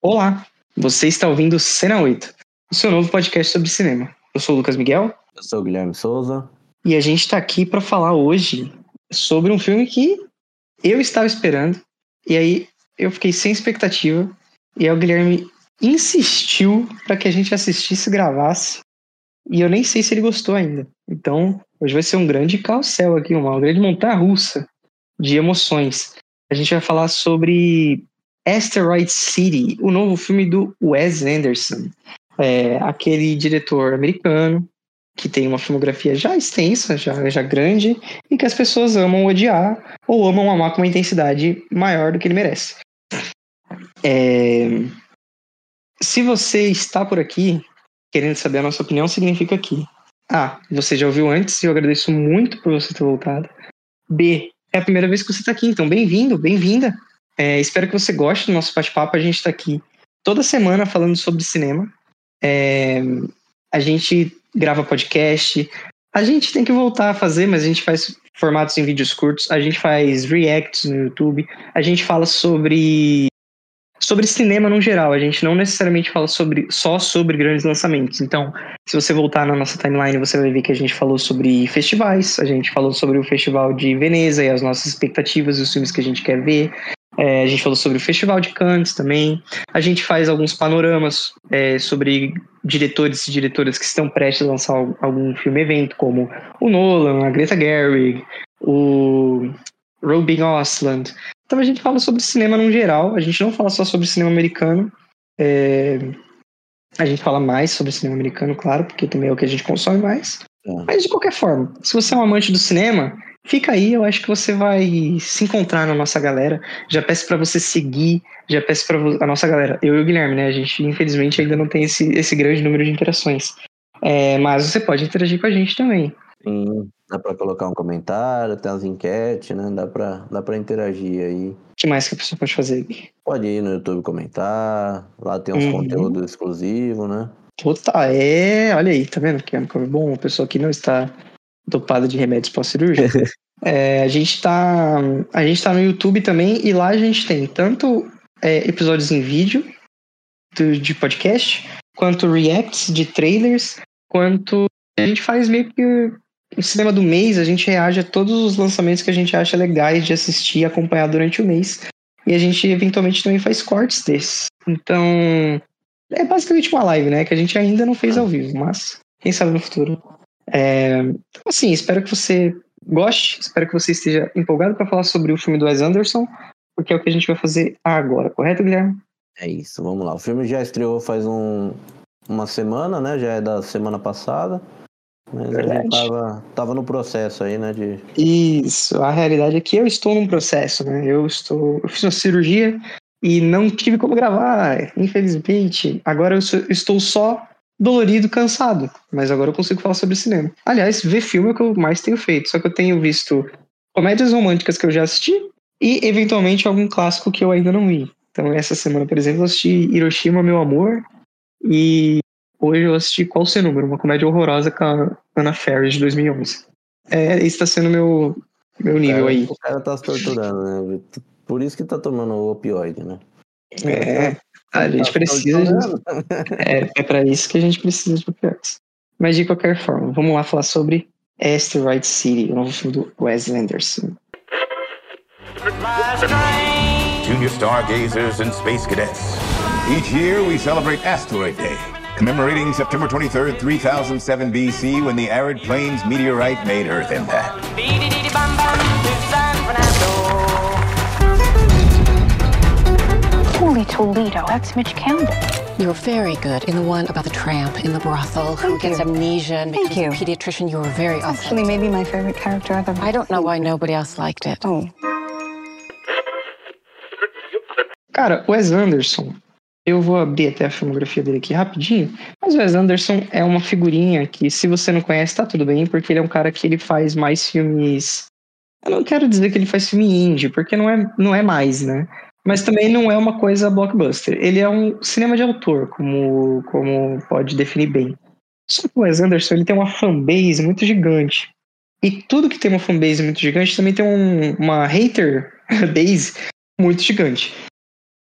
Olá, você está ouvindo Cena 8, o seu novo podcast sobre cinema. Eu sou o Lucas Miguel. Eu sou o Guilherme Souza. E a gente está aqui para falar hoje sobre um filme que eu estava esperando. E aí eu fiquei sem expectativa. E aí o Guilherme insistiu para que a gente assistisse e gravasse. E eu nem sei se ele gostou ainda. Então, hoje vai ser um grande carrossel aqui, uma grande montanha russa de emoções. A gente vai falar sobre Asteroid City, o novo filme do Wes Anderson, é, aquele diretor americano que tem uma filmografia já extensa, já, já grande, e que as pessoas amam odiar ou amam amar com uma intensidade maior do que ele merece. É, se você está por aqui querendo saber a nossa opinião, significa que A. Você já ouviu antes e eu agradeço muito por você ter voltado. B. É a primeira vez que você está aqui, então bem-vindo, bem-vinda. É, espero que você goste do nosso bate-papo. A gente está aqui toda semana falando sobre cinema. É, a gente grava podcast. A gente tem que voltar a fazer, mas a gente faz formatos em vídeos curtos. A gente faz reacts no YouTube. A gente fala sobre sobre cinema no geral. A gente não necessariamente fala sobre só sobre grandes lançamentos. Então, se você voltar na nossa timeline, você vai ver que a gente falou sobre festivais, a gente falou sobre o Festival de Veneza e as nossas expectativas e os filmes que a gente quer ver. É, a gente falou sobre o Festival de Cannes também. A gente faz alguns panoramas é, sobre diretores e diretoras que estão prestes a lançar algum filme-evento, como o Nolan, a Greta Gerwig, o Robin Osland. Então a gente fala sobre cinema no geral. A gente não fala só sobre cinema americano. É, a gente fala mais sobre cinema americano, claro, porque também é o que a gente consome mais. É. Mas de qualquer forma, se você é um amante do cinema, Fica aí, eu acho que você vai se encontrar na nossa galera. Já peço para você seguir, já peço para a nossa galera. Eu e o Guilherme, né? A gente, infelizmente, ainda não tem esse, esse grande número de interações. É, mas você pode interagir com a gente também. Sim, dá para colocar um comentário, tem as enquetes, né? Dá para dá pra interagir aí. O que mais que a pessoa pode fazer? Pode ir no YouTube comentar, lá tem uns uhum. conteúdos exclusivos, né? Puta, é. Olha aí, tá vendo que é um bom? Uma pessoa que não está dopada de remédios pós-cirúrgicos. é, a gente tá a gente tá no YouTube também e lá a gente tem tanto é, episódios em vídeo do, de podcast, quanto reacts de trailers, quanto a gente faz meio que o cinema do mês, a gente reage a todos os lançamentos que a gente acha legais de assistir e acompanhar durante o mês. E a gente eventualmente também faz cortes desses. Então, é basicamente uma live, né? Que a gente ainda não fez ao vivo, mas quem sabe no futuro. É, assim, espero que você goste, espero que você esteja empolgado para falar sobre o filme do Wes Anderson, porque é o que a gente vai fazer agora, correto, Guilherme? É isso, vamos lá. O filme já estreou faz um, uma semana, né? Já é da semana passada. Mas Verdade. a gente tava, tava no processo aí, né? De... Isso, a realidade é que eu estou num processo, né? Eu estou. Eu fiz uma cirurgia e não tive como gravar, infelizmente. Agora eu estou só dolorido, cansado. Mas agora eu consigo falar sobre cinema. Aliás, ver filme é o que eu mais tenho feito. Só que eu tenho visto comédias românticas que eu já assisti e, eventualmente, algum clássico que eu ainda não vi. Então, essa semana, por exemplo, eu assisti Hiroshima, Meu Amor. E hoje eu assisti Qual o Seu Número? Uma comédia horrorosa com a Anna Ferris, de 2011. É, esse está sendo meu, meu nível cara, aí. O cara tá se torturando, né? Por isso que tá tomando opioide, né? É. A gente precisa de... É, é para isso que a gente precisa de opioides. Mas de qualquer forma, vamos lá falar sobre Asteroid City, o novo filme do Wes Anderson. Junior stargazers and space cadets. Each year we celebrate Asteroid Day, commemorating September 23rd, 3007 BC when the arid plains meteorite made Earth impact. Toledo, that's Mitch Campbell. You're very good in the one about the tramp in the brothel Thank who gets amnesia and becomes a pediatrician. You were very authentic. Actually, maybe my favorite character ever. I don't know why nobody else liked it. Oh. Cara, Wes Anderson, eu vou abrir até a filmografia dele aqui rapidinho, mas o Wes Anderson é uma figurinha que, se você não conhece, tá tudo bem, porque ele é um cara que ele faz mais filmes. Eu não quero dizer que ele faz filme indie, porque não é, não é mais, né? Mas também não é uma coisa blockbuster. Ele é um cinema de autor, como, como pode definir bem. Só que o Wes Anderson ele tem uma fanbase muito gigante. E tudo que tem uma fanbase muito gigante também tem um, uma hater base muito gigante.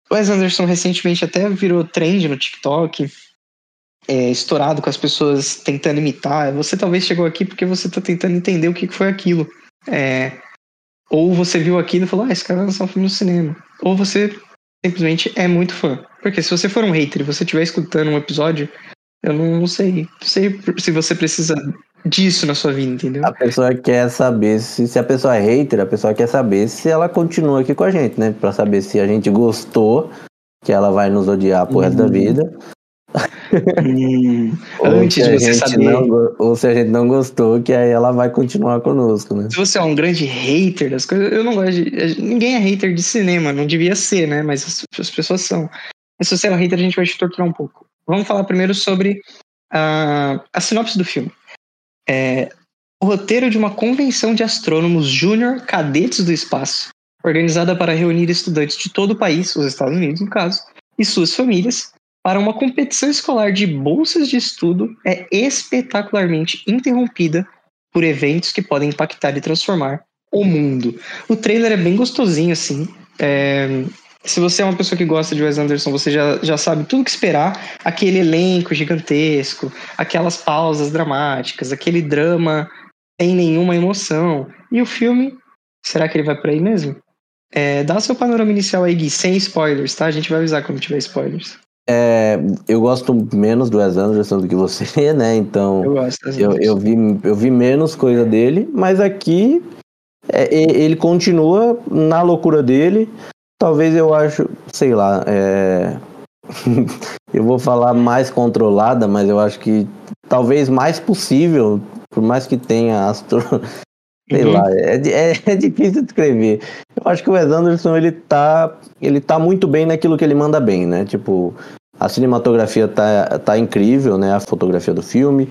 O Wes Anderson recentemente até virou trend no TikTok, é, estourado com as pessoas tentando imitar. Você talvez chegou aqui porque você está tentando entender o que foi aquilo. É, ou você viu aquilo e falou, ah, esse cara vai lançar um filme no cinema. Ou você simplesmente é muito fã. Porque se você for um hater e você estiver escutando um episódio, eu não, não sei. Não sei se você precisa disso na sua vida, entendeu? A pessoa quer saber se, se a pessoa é hater, a pessoa quer saber se ela continua aqui com a gente, né? Pra saber se a gente gostou, que ela vai nos odiar pro uhum. resto da uhum. vida. Hum, antes de você saber. Não, ou se a gente não gostou, que aí ela vai continuar conosco, né? Se você é um grande hater das coisas, eu não gosto de. Ninguém é hater de cinema, não devia ser, né? Mas as, as pessoas são. Mas se você é um hater, a gente vai te torturar um pouco. Vamos falar primeiro sobre a, a sinopse do filme. É, o roteiro de uma convenção de astrônomos júnior cadetes do espaço, organizada para reunir estudantes de todo o país, os Estados Unidos no caso, e suas famílias, para uma competição escolar de bolsas de estudo, é espetacularmente interrompida por eventos que podem impactar e transformar o mundo. O trailer é bem gostosinho, assim. É, se você é uma pessoa que gosta de Wes Anderson, você já, já sabe tudo que esperar. Aquele elenco gigantesco, aquelas pausas dramáticas, aquele drama sem nenhuma emoção. E o filme, será que ele vai por aí mesmo? É, dá seu panorama inicial aí, Gui, sem spoilers, tá? A gente vai avisar quando tiver spoilers. É, eu gosto menos do Wes Anderson do que você, né? Então eu, gosto, eu, eu, vi, eu vi menos coisa dele, mas aqui é, ele continua na loucura dele. Talvez eu acho, sei lá, é... eu vou falar mais controlada, mas eu acho que talvez mais possível, por mais que tenha astro. Sei uhum. lá, é, é, é, difícil descrever. Eu acho que o Wes Anderson, ele tá, ele tá muito bem naquilo que ele manda bem, né? Tipo, a cinematografia tá, tá incrível, né? A fotografia do filme.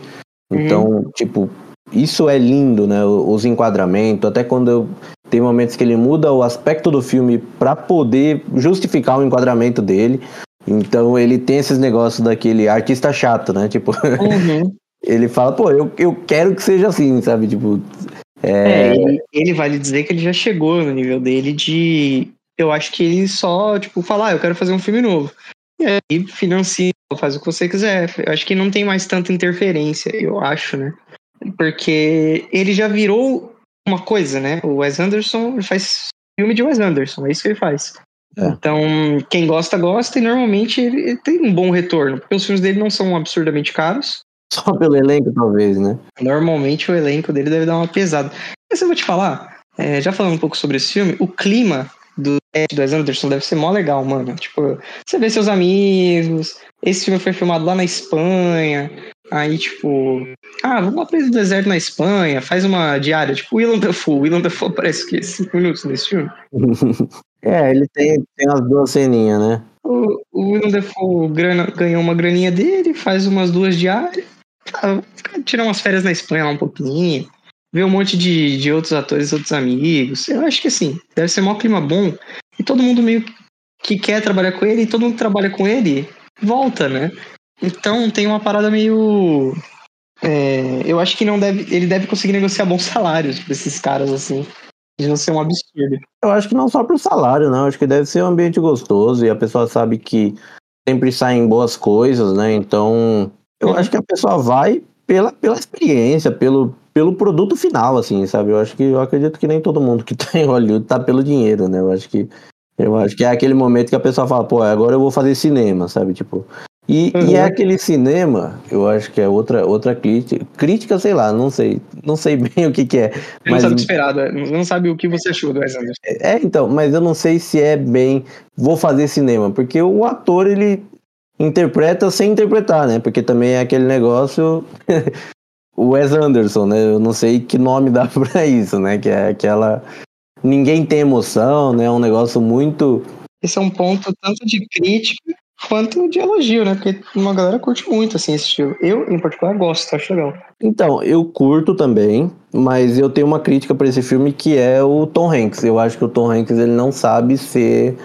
Então, uhum. tipo, isso é lindo, né? Os enquadramentos, até quando eu, tem momentos que ele muda o aspecto do filme para poder justificar o enquadramento dele. Então ele tem esses negócios daquele artista chato, né? Tipo, uhum. ele fala, pô, eu, eu quero que seja assim, sabe? Tipo. É... é ele, ele vale dizer que ele já chegou no nível dele de. Eu acho que ele só, tipo, fala, ah, eu quero fazer um filme novo. E aí financia, faz o que você quiser. Eu acho que não tem mais tanta interferência, eu acho, né? Porque ele já virou uma coisa, né? O Wes Anderson faz filme de Wes Anderson, é isso que ele faz. É. Então, quem gosta, gosta, e normalmente ele tem um bom retorno, porque os filmes dele não são absurdamente caros. Só pelo elenco, talvez, né? Normalmente o elenco dele deve dar uma pesada. Mas eu vou te falar, é, já falando um pouco sobre esse filme, o clima do do Wes Anderson deve ser mó legal, mano. Tipo, você vê seus amigos. Esse filme foi filmado lá na Espanha. Aí, tipo, ah, vamos lá pra do deserto na Espanha, faz uma diária, tipo, Willem Dafoe. Willem Dafoe parece que 5 minutos nesse filme. é, ele tem, tem as duas ceninhas, né? O, o Willem Dafoe grana, ganhou uma graninha dele, faz umas duas diárias, tirar umas férias na Espanha lá um pouquinho, ver um monte de, de outros atores, outros amigos. Eu acho que assim, deve ser um clima bom. E todo mundo meio que quer trabalhar com ele, e todo mundo que trabalha com ele volta, né? Então tem uma parada meio. É, eu acho que não deve. Ele deve conseguir negociar bons salários pra esses caras, assim. De não ser um absurdo. Eu acho que não só pro salário, não. Eu acho que deve ser um ambiente gostoso e a pessoa sabe que sempre saem boas coisas, né? Então, eu uhum. acho que a pessoa vai pela, pela experiência, pelo, pelo produto final, assim, sabe? Eu acho que eu acredito que nem todo mundo que tá em Hollywood tá pelo dinheiro, né? Eu acho que eu acho que é aquele momento que a pessoa fala, pô, agora eu vou fazer cinema, sabe? Tipo, e, uhum. e é aquele cinema, eu acho que é outra, outra crítica, crítica, sei lá, não sei, não sei bem o que que é. Mas... Não sabe o que esperar, né? não sabe o que você achou do Wes Anderson. É, então, mas eu não sei se é bem, vou fazer cinema, porque o ator, ele interpreta sem interpretar, né? Porque também é aquele negócio, o Wes Anderson, né? Eu não sei que nome dá pra isso, né? Que é aquela. Ninguém tem emoção, né? É um negócio muito. Esse é um ponto tanto de crítica quanto de elogio, né? Porque uma galera curte muito assim esse estilo. Eu, em particular, gosto, acho legal. Então, eu curto também, mas eu tenho uma crítica para esse filme que é o Tom Hanks. Eu acho que o Tom Hanks ele não sabe ser.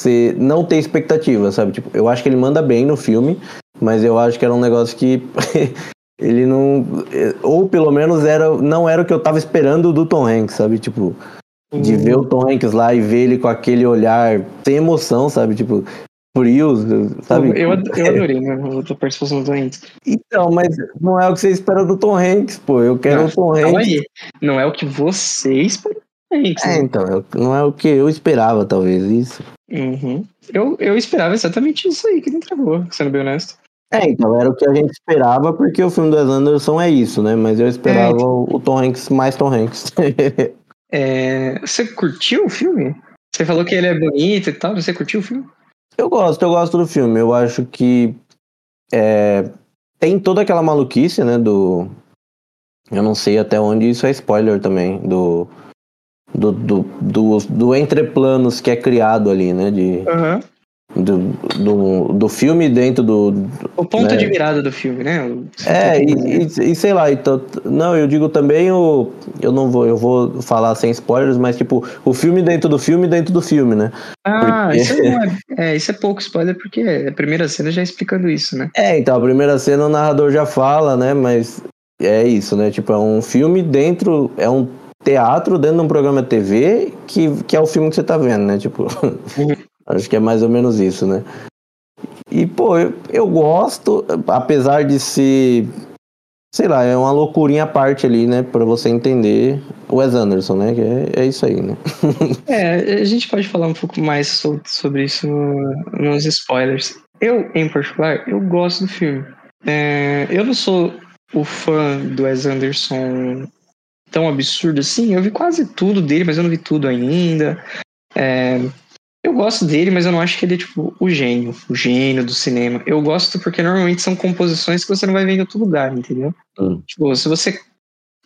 Ser não ter expectativa, sabe? Tipo, eu acho que ele manda bem no filme, mas eu acho que era um negócio que ele não ou pelo menos era não era o que eu tava esperando do Tom Hanks, sabe? Tipo, De ver o Tom Hanks lá e ver ele com aquele olhar sem emoção, sabe? Tipo, frio, sabe? Eu, eu adorei, né? A participação do Tom Hanks. Então, mas não é o que você espera do Tom Hanks, pô. Eu quero não, o Tom Hanks. Aí. Não é o que você espera. É, né? então, não é o que eu esperava, talvez, isso. Uhum. Eu, eu esperava exatamente isso aí que ele entregou, sendo bem honesto. É, então, era o que a gente esperava, porque o filme do Wes Anderson é isso, né? Mas eu esperava é, então... o Tom Hanks mais Tom Hanks. é, você curtiu o filme? Você falou que ele é bonito e tal, você curtiu o filme? Eu gosto, eu gosto do filme. Eu acho que é, tem toda aquela maluquice, né? Do. Eu não sei até onde isso é spoiler também. Do. Do, do, do, do entreplanos que é criado ali, né? De, uhum do, do, do filme dentro do. O ponto né? de virada do filme, né? O, é, e, e, e, sei lá, então. Não, eu digo também o. Eu não vou, eu vou falar sem spoilers, mas tipo, o filme dentro do filme dentro do filme, né? Ah, porque... isso, é, é, isso é pouco spoiler, porque a primeira cena já explicando isso, né? É, então, a primeira cena o narrador já fala, né? Mas é isso, né? Tipo, é um filme dentro. É um teatro dentro de um programa de TV que, que é o filme que você tá vendo, né? Tipo. Uhum. Acho que é mais ou menos isso, né? E, pô, eu, eu gosto, apesar de ser. Sei lá, é uma loucurinha à parte ali, né? Pra você entender o Wes Anderson, né? Que é, é isso aí, né? é, a gente pode falar um pouco mais sobre, sobre isso nos spoilers. Eu, em particular, eu gosto do filme. É, eu não sou o fã do Wes Anderson tão absurdo assim. Eu vi quase tudo dele, mas eu não vi tudo ainda. É, eu gosto dele, mas eu não acho que ele é, tipo, o gênio, o gênio do cinema. Eu gosto porque normalmente são composições que você não vai ver em outro lugar, entendeu? Hum. Tipo, se você.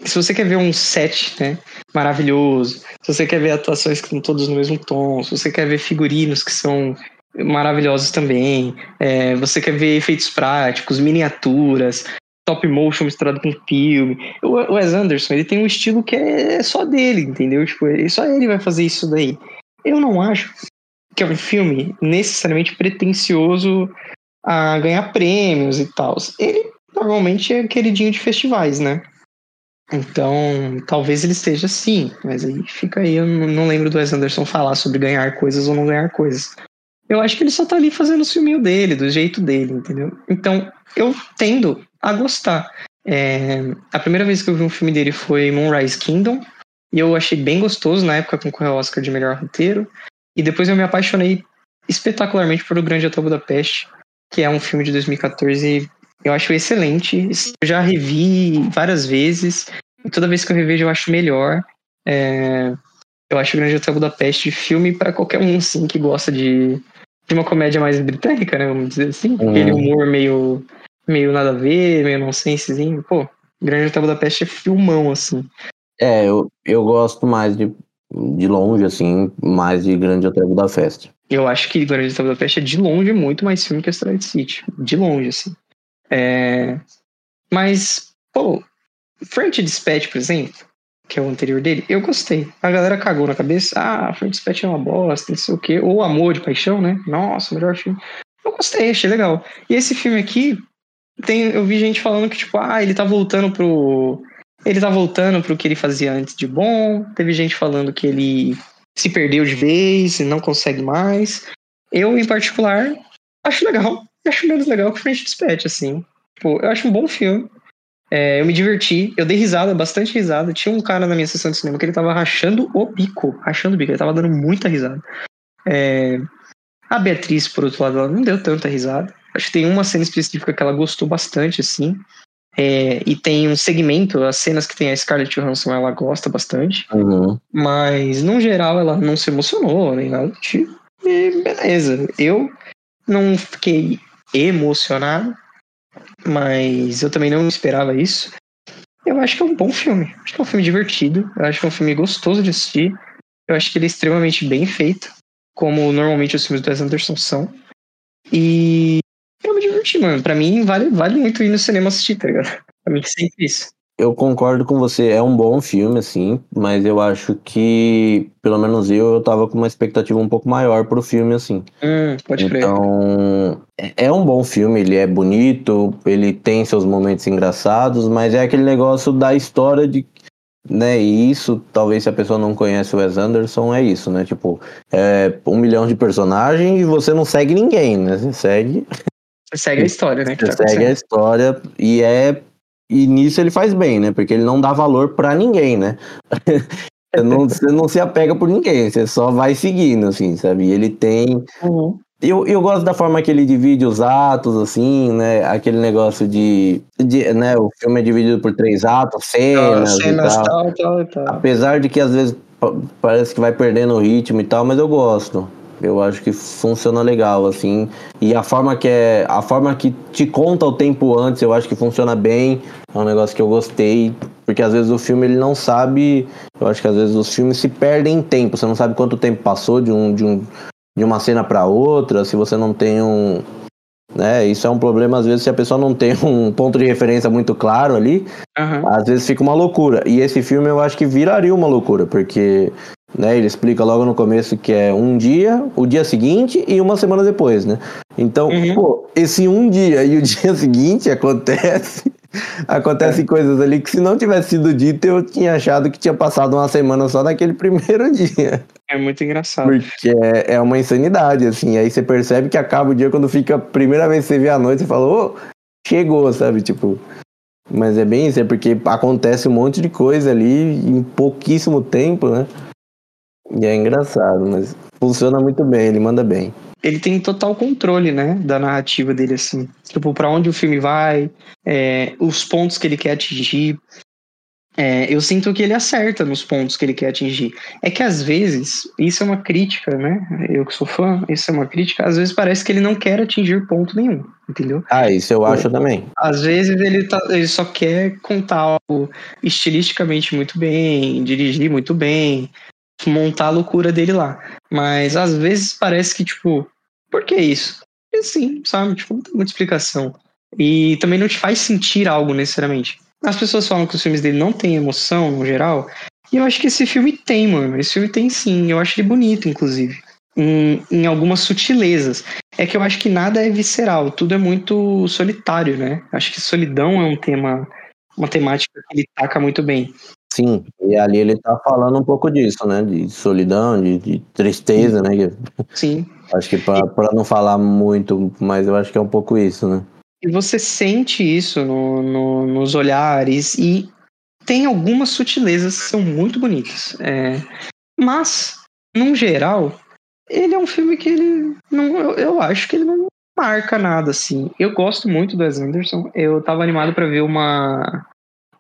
Se você quer ver um set, né, maravilhoso, se você quer ver atuações que estão todos no mesmo tom, se você quer ver figurinos que são maravilhosos também, é, você quer ver efeitos práticos, miniaturas, top motion misturado com filme. O Wes Anderson, ele tem um estilo que é só dele, entendeu? Tipo, só ele vai fazer isso daí. Eu não acho que é um filme necessariamente pretencioso a ganhar prêmios e tal. Ele normalmente é queridinho de festivais, né? Então, talvez ele esteja sim, mas aí fica aí, eu não lembro do Wes Anderson falar sobre ganhar coisas ou não ganhar coisas. Eu acho que ele só tá ali fazendo o filminho dele, do jeito dele, entendeu? Então, eu tendo a gostar. É, a primeira vez que eu vi um filme dele foi Moonrise Kingdom, e eu achei bem gostoso, na época concorreu ao Oscar de melhor roteiro. E depois eu me apaixonei espetacularmente por O Grande Hotel Budapeste, que é um filme de 2014 eu acho excelente. Eu já revi várias vezes, e toda vez que eu revejo eu acho melhor. É, eu acho O Grande Hotel Budapeste filme para qualquer um, sim, que gosta de, de uma comédia mais britânica, né, vamos dizer assim. Uhum. Aquele humor meio, meio nada a ver, meio nonsensezinho. Pô, Grande Hotel Budapeste é filmão, assim. É, eu, eu gosto mais de de longe, assim, mais de Grande Hotel Budapeste. Eu acho que Grande Hotel Budapeste é de longe muito mais filme que Asteroid City. De longe, assim. É... Mas, pô, French Dispatch, por exemplo, que é o anterior dele, eu gostei. A galera cagou na cabeça, ah, French Dispatch é uma bosta, não sei o quê. Ou Amor de Paixão, né? Nossa, melhor filme. Eu gostei, achei legal. E esse filme aqui, tem, eu vi gente falando que, tipo, ah, ele tá voltando pro ele tá voltando pro que ele fazia antes de bom. Teve gente falando que ele se perdeu de vez e não consegue mais. Eu, em particular, acho legal. Acho menos legal que French Dispatch, assim. Pô, eu acho um bom filme. É, eu me diverti, eu dei risada, bastante risada. Tinha um cara na minha sessão de cinema que ele tava rachando o bico, rachando o bico, ele tava dando muita risada. É, a Beatriz, por outro lado, ela não deu tanta risada. Acho que tem uma cena específica que ela gostou bastante, assim. É, e tem um segmento, as cenas que tem a Scarlett Johansson, ela gosta bastante. Uhum. Mas, no geral, ela não se emocionou, nem nada do tipo. E beleza. Eu não fiquei emocionado, mas eu também não esperava isso. Eu acho que é um bom filme. Acho que é um filme divertido. Eu acho que é um filme gostoso de assistir. Eu acho que ele é extremamente bem feito, como normalmente os filmes do Wes Anderson são. E eu me diverti, mano. Pra mim, vale, vale muito ir no cinema assistir, tá ligado? Pra mim, é sempre isso. Eu concordo com você, é um bom filme, assim, mas eu acho que, pelo menos eu, eu tava com uma expectativa um pouco maior pro filme, assim. Hum, pode crer. Então, é, é um bom filme, ele é bonito, ele tem seus momentos engraçados, mas é aquele negócio da história de né, e isso, talvez se a pessoa não conhece o Wes Anderson, é isso, né? Tipo, é um milhão de personagens e você não segue ninguém, né? Você segue. Segue a história, né? Tá segue a história e é. E nisso ele faz bem, né? Porque ele não dá valor para ninguém, né? você, não, você não se apega por ninguém, você só vai seguindo, assim, sabe? E ele tem. Uhum. Eu, eu gosto da forma que ele divide os atos, assim, né? Aquele negócio de, de né? O filme é dividido por três atos, cenas, ah, cenas e tal. Tal, tal, tal. Apesar de que às vezes parece que vai perdendo o ritmo e tal, mas eu gosto. Eu acho que funciona legal, assim. E a forma que é. A forma que te conta o tempo antes, eu acho que funciona bem. É um negócio que eu gostei. Porque às vezes o filme ele não sabe. Eu acho que às vezes os filmes se perdem em tempo. Você não sabe quanto tempo passou de um, de um, de uma cena para outra, se você não tem um. Né, isso é um problema, às vezes, se a pessoa não tem um ponto de referência muito claro ali, uhum. às vezes fica uma loucura. E esse filme eu acho que viraria uma loucura, porque né, ele explica logo no começo que é um dia, o dia seguinte e uma semana depois, né? Então, uhum. pô, esse um dia e o dia seguinte acontece Acontecem é. coisas ali que se não tivesse sido dito, eu tinha achado que tinha passado uma semana só naquele primeiro dia. É muito engraçado. Porque é, é uma insanidade, assim. Aí você percebe que acaba o dia quando fica a primeira vez que você vê a noite, você fala, ô, oh, chegou, sabe? Tipo. Mas é bem isso, é porque acontece um monte de coisa ali em pouquíssimo tempo, né? E é engraçado, mas funciona muito bem, ele manda bem ele tem total controle, né, da narrativa dele, assim. Tipo, para onde o filme vai, é, os pontos que ele quer atingir. É, eu sinto que ele acerta nos pontos que ele quer atingir. É que às vezes, isso é uma crítica, né? Eu que sou fã, isso é uma crítica. Às vezes parece que ele não quer atingir ponto nenhum, entendeu? Ah, isso eu acho também. Às vezes ele, tá, ele só quer contar algo estilisticamente muito bem, dirigir muito bem, montar a loucura dele lá. Mas às vezes parece que, tipo, por que isso? É sim, sabe? Tipo, não tem muita explicação. E também não te faz sentir algo necessariamente. As pessoas falam que os filmes dele não têm emoção, no geral. E eu acho que esse filme tem, mano. Esse filme tem sim. Eu acho ele bonito, inclusive. Em, em algumas sutilezas. É que eu acho que nada é visceral. Tudo é muito solitário, né? Acho que solidão é um tema, uma temática que ele taca muito bem. Sim, e ali ele tá falando um pouco disso, né? De solidão, de, de tristeza, né? Sim. Acho que para não falar muito, mas eu acho que é um pouco isso, né? E você sente isso no, no, nos olhares e tem algumas sutilezas que são muito bonitas. É, mas, num geral, ele é um filme que ele não, eu, eu acho que ele não marca nada assim. Eu gosto muito do Wes Anderson. Eu tava animado para ver uma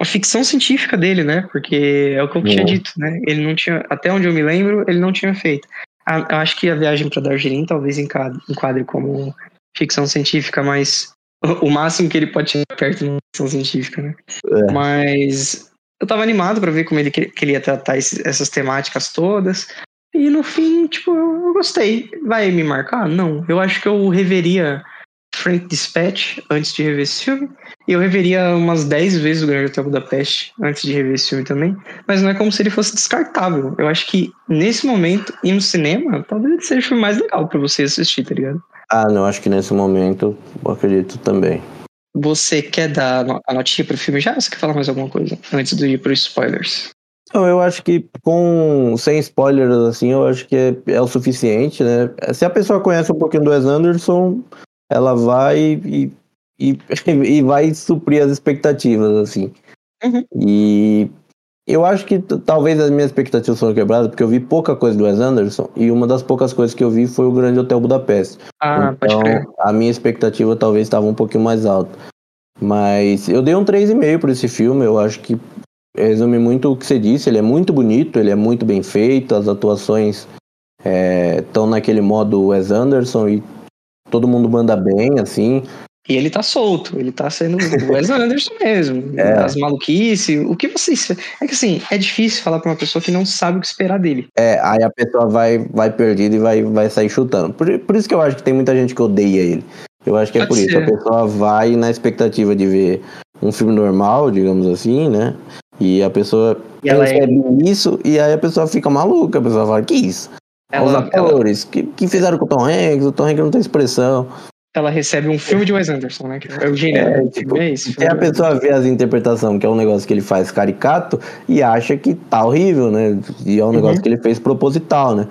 a ficção científica dele, né? Porque é o que eu tinha dito, né? Ele não tinha, até onde eu me lembro, ele não tinha feito. Ah, eu acho que a viagem para Darjeeling talvez enquadre como ficção científica, mas o máximo que ele pode chegar perto de ficção científica, né? É. Mas eu tava animado para ver como ele queria tratar essas temáticas todas. E no fim, tipo, eu gostei. Vai me marcar? Não. Eu acho que eu reveria Frank Dispatch antes de rever esse filme. E eu reveria umas 10 vezes o Grande Hotel Budapeste antes de rever esse filme também. Mas não é como se ele fosse descartável. Eu acho que nesse momento, ir no cinema, talvez seja o filme mais legal para você assistir, tá ligado? Ah, não, acho que nesse momento eu acredito também. Você quer dar a notinha pro filme já? Ou você quer falar mais alguma coisa antes de ir para spoilers? Não, eu acho que com sem spoilers assim, eu acho que é, é, o suficiente, né? Se a pessoa conhece um pouquinho do Wes Anderson, ela vai e, e, e vai suprir as expectativas, assim. Uhum. E eu acho que talvez as minhas expectativas foram quebradas, porque eu vi pouca coisa do Wes Anderson, e uma das poucas coisas que eu vi foi o Grande Hotel Budapeste. Ah, então, a minha expectativa talvez estava um pouquinho mais alta. Mas eu dei um 3,5 por esse filme, eu acho que resume muito o que você disse, ele é muito bonito, ele é muito bem feito, as atuações estão é, naquele modo Wes Anderson e todo mundo manda bem, assim. E ele tá solto, ele tá sendo o Wes Anderson mesmo. É. As maluquices, o que vocês. É que assim, é difícil falar pra uma pessoa que não sabe o que esperar dele. É, aí a pessoa vai, vai perdida e vai, vai sair chutando. Por, por isso que eu acho que tem muita gente que odeia ele. Eu acho que é Pode é por ser. isso. A pessoa vai na expectativa de ver um filme normal, digamos assim, né? E a pessoa e recebe é... isso e aí a pessoa fica maluca. A pessoa fala, que isso? Ela, Os atores ela... que, que fizeram com o Tom Hanks, o Tom Hanks não tem expressão. ela recebe um filme de Wes Anderson, né? É o gênero. É, tipo, é isso. E a pessoa vê as interpretações, que é um negócio que ele faz caricato, e acha que tá horrível, né? E é um negócio Uhum. que ele fez proposital, né?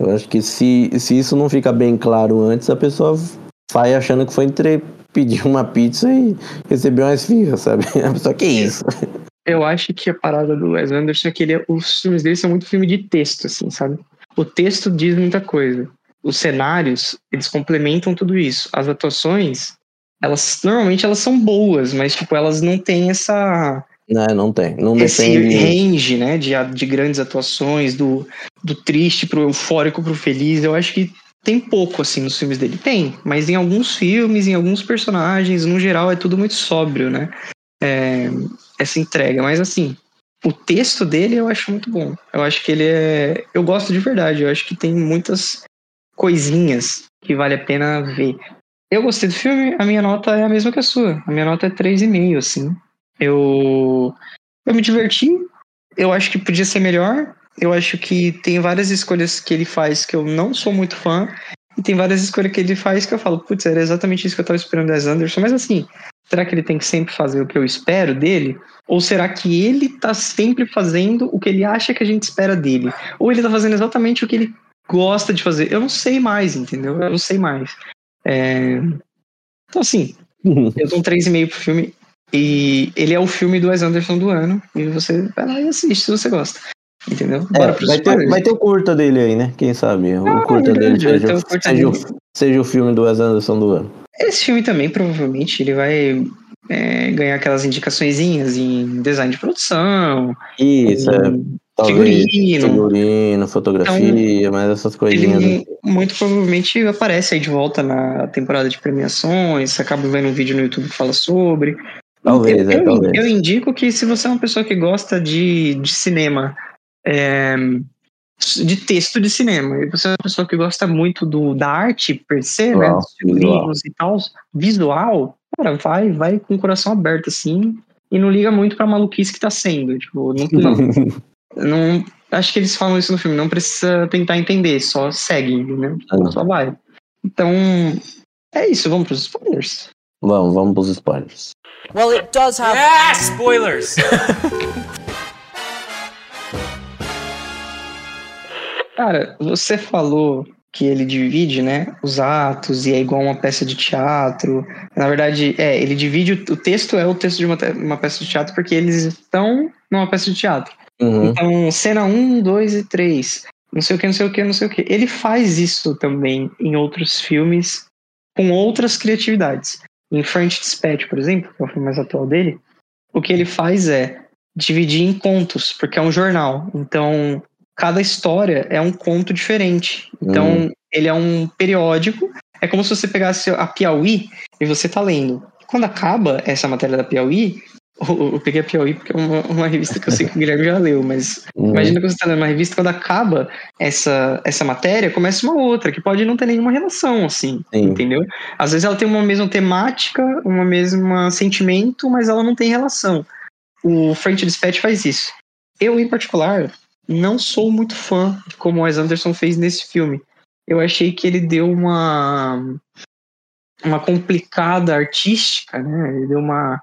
Eu acho que se, se isso não fica bem claro antes, a pessoa sai achando que foi entre pedir uma pizza e receber uma esfirra, sabe? A pessoa, que isso? Eu acho que a parada do Wes Anderson é que ele, é- os filmes dele são muito filme de texto, assim, sabe? O texto diz muita coisa. Os cenários, eles complementam tudo isso. As atuações, elas normalmente elas são boas, mas tipo, elas não têm essa Não, não tem. Não esse depende. range, né, de, de grandes atuações, do, do triste pro eufórico pro feliz. Eu acho que tem pouco assim nos filmes dele. Tem, mas em alguns filmes, em alguns personagens, no geral é tudo muito sóbrio, né? É, essa entrega, mas assim, o texto dele eu acho muito bom. Eu acho que ele é, eu gosto de verdade. Eu acho que tem muitas coisinhas que vale a pena ver. Eu gostei do filme, a minha nota é a mesma que a sua. A minha nota é 3,5, assim. Eu eu me diverti. Eu acho que podia ser melhor. Eu acho que tem várias escolhas que ele faz que eu não sou muito fã. E tem várias escolhas que ele faz que eu falo, putz, era exatamente isso que eu tava esperando das Anderson. Mas assim, será que ele tem que sempre fazer o que eu espero dele? Ou será que ele tá sempre fazendo o que ele acha que a gente espera dele? Ou ele tá fazendo exatamente o que ele gosta de fazer? Eu não sei mais, entendeu? Eu não sei mais. É... Então, assim, eu dou um 3,5 pro filme. E ele é o filme do Wes Anderson do ano. E você vai lá e assiste se você gosta. Entendeu? É, Bora pros vai, ter, vai ter o curta dele aí, né? Quem sabe? O Ah, curta verdade, dele seja, seja, seja o filme do Wes Anderson do ano. Esse filme também, provavelmente, ele vai é, ganhar aquelas indicaçõezinhas em design de produção, Isso, é, em talvez figurino. figurino, fotografia, mas essas coisinhas. Ele muito provavelmente aparece aí de volta na temporada de premiações. Acaba vendo um vídeo no YouTube que fala sobre. Talvez, eu, é, talvez. eu indico que se você é uma pessoa que gosta de, de cinema, é, de texto de cinema, e você é uma pessoa que gosta muito do, da arte per se, né, Visual, dos figurinos e tal, visual, cara, vai, vai com o coração aberto assim e não liga muito pra maluquice que tá sendo. Tipo, não, não, não- acho que eles falam isso no filme, não precisa tentar entender, só segue, né? Ah. Só vai. Então, é isso, vamos pros spoilers. vamos, vamos pros spoilers. Well, it does have. Ah, spoilers! Cara, você falou que ele divide, né, os atos e é igual uma peça de teatro. Na verdade, é, ele divide o, o texto é o texto de uma, uma peça de teatro porque eles estão numa peça de teatro. Uhum. Então, cena 1, 2 e 3. Não sei o que, não sei o que, não sei o que. Ele faz isso também em outros filmes com outras criatividades. Em French Dispatch, por exemplo, que é o filme mais atual dele, o que ele faz é dividir em contos, porque é um jornal. Então, cada história é um conto diferente. Então, Hum. ele é um periódico. É como se você pegasse a Piauí e você tá lendo. Quando acaba essa matéria da Piauí, eu eu peguei a Piauí porque é uma, uma revista que eu sei que o Guilherme já leu, mas Uhum. imagina que você está lendo uma revista, quando acaba essa, essa matéria, começa uma outra, que pode não ter nenhuma relação, assim, Sim. entendeu? Às vezes ela tem uma mesma temática, uma mesma sentimento, mas ela não tem relação. O French Dispatch faz isso. Eu, em particular, não sou muito fã de como o Wes Anderson fez nesse filme. Eu achei que ele deu uma uma complicada artística, né? Ele deu uma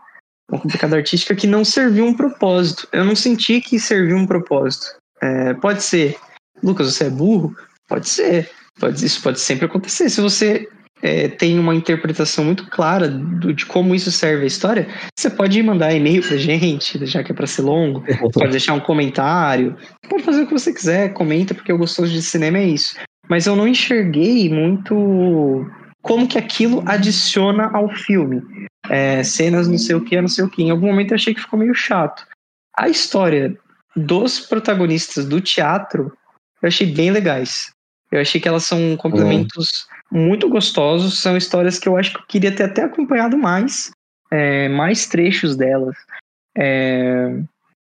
uma complicada artística que não serviu um propósito. Eu não senti que serviu um propósito. É, pode ser, Lucas, você é burro? Pode ser. Pode, isso pode sempre acontecer. Se você é, tem uma interpretação muito clara do- de como isso serve à história, você pode mandar e-mail pra gente, já que é pra ser longo, pode deixar um comentário, pode fazer o que você quiser, comenta, porque eu gostoso de cinema é isso. Mas eu não enxerguei muito como que aquilo adiciona ao filme. É, cenas não sei o que, não sei o que. Em algum momento eu achei que ficou meio chato. A história dos protagonistas do teatro eu achei bem legais. Eu achei que elas são complementos muito gostosos. São histórias que eu acho que eu queria ter até acompanhado mais. é, mais trechos delas. É,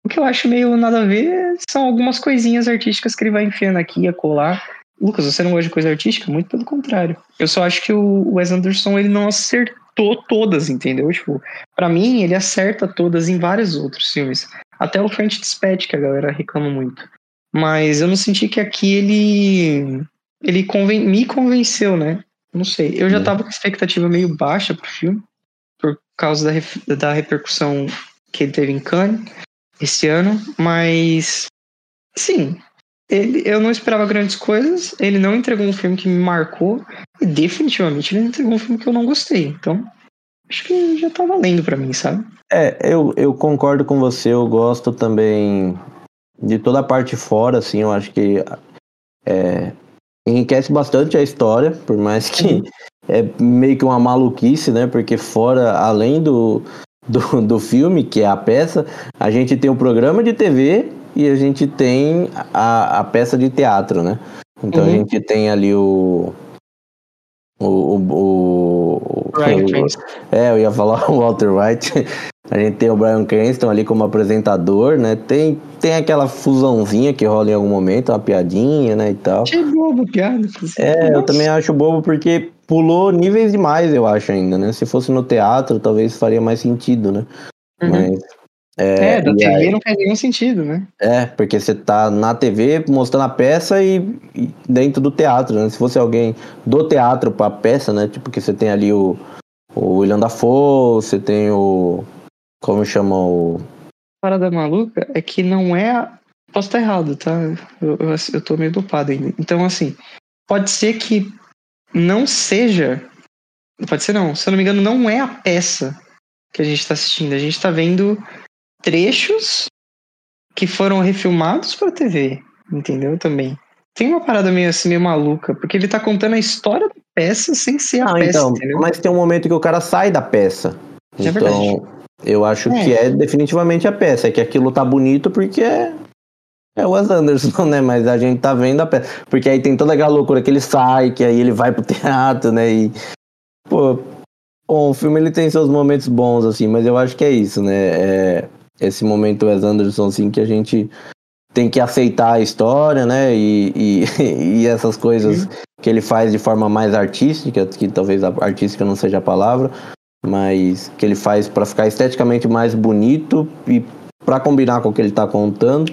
o que eu acho meio nada a ver são algumas coisinhas artísticas que ele vai enfiando aqui e acolá. Lucas, você não gosta de coisa artística? Muito pelo contrário. Eu só acho que o Wes Anderson ele não acertou todas, entendeu? Tipo, para mim ele acerta todas em vários outros filmes. Até o French Dispatch, que a galera reclama muito. Mas eu não senti que aqui ele ele conven- me convenceu, né? Não sei. Eu já Hum. tava com expectativa meio baixa pro filme, por causa da, ref- da repercussão que ele teve em Cannes esse ano, mas sim, ele, eu não esperava grandes coisas, ele não entregou um filme que me marcou, e definitivamente ele entregou um filme que eu não gostei. Então, acho que já tá valendo pra mim, sabe? É, eu, eu concordo com você, eu gosto também de toda a parte fora, assim, eu acho que é, enriquece bastante a história, por mais que é meio que uma maluquice, né? Porque fora, além do, do, do filme, que é a peça, a gente tem o programa de TV e a gente tem a, a peça de teatro, né? Então a Uhum. gente tem ali o. O. o, o, o- Cranston. é, eu ia falar o Walter White. A gente tem o Brian Cranston ali como apresentador, né? Tem, tem aquela fusãozinha que rola em algum momento, uma piadinha, né, e tal. Achei bobo a piada. É, eu também acho bobo porque pulou níveis demais, eu acho ainda, né? Se fosse no teatro, talvez faria mais sentido, né? Uhum. Mas É, da e TV aí- não faz nenhum sentido, né? é, porque você tá na TV mostrando a peça e, e dentro do teatro, né? Se fosse alguém do teatro pra peça, né? Tipo, que você tem ali o, o William Dafoe, você tem o. Como chama o. parada maluca é que não é. Posso estar errado, tá? Eu, eu, eu tô meio dopado ainda. Então, assim, pode ser que não seja. Pode ser não, se eu não me engano, não é a peça que a gente tá assistindo. A gente tá vendo trechos que foram refilmados pra TV, entendeu? Também. Tem uma parada meio assim, meio maluca, porque ele tá contando a história da peça sem ser a Não, peça, então, entendeu? mas tem um momento que o cara sai da peça. É então, eu acho É. que é definitivamente a peça. É que aquilo tá bonito porque é, é o Wes Anderson, né? Mas a gente tá vendo a peça. Porque aí tem toda aquela loucura que ele sai, que aí ele vai pro teatro, né? E, pô, bom, o filme ele tem seus momentos bons, assim, mas eu acho que é isso, né? É esse momento Wes Anderson, assim, que a gente tem que aceitar a história, né? E, e, e essas coisas que ele faz de forma mais artística, que talvez a artística não seja a palavra, mas que ele faz para ficar esteticamente mais bonito e para combinar com o que ele tá contando.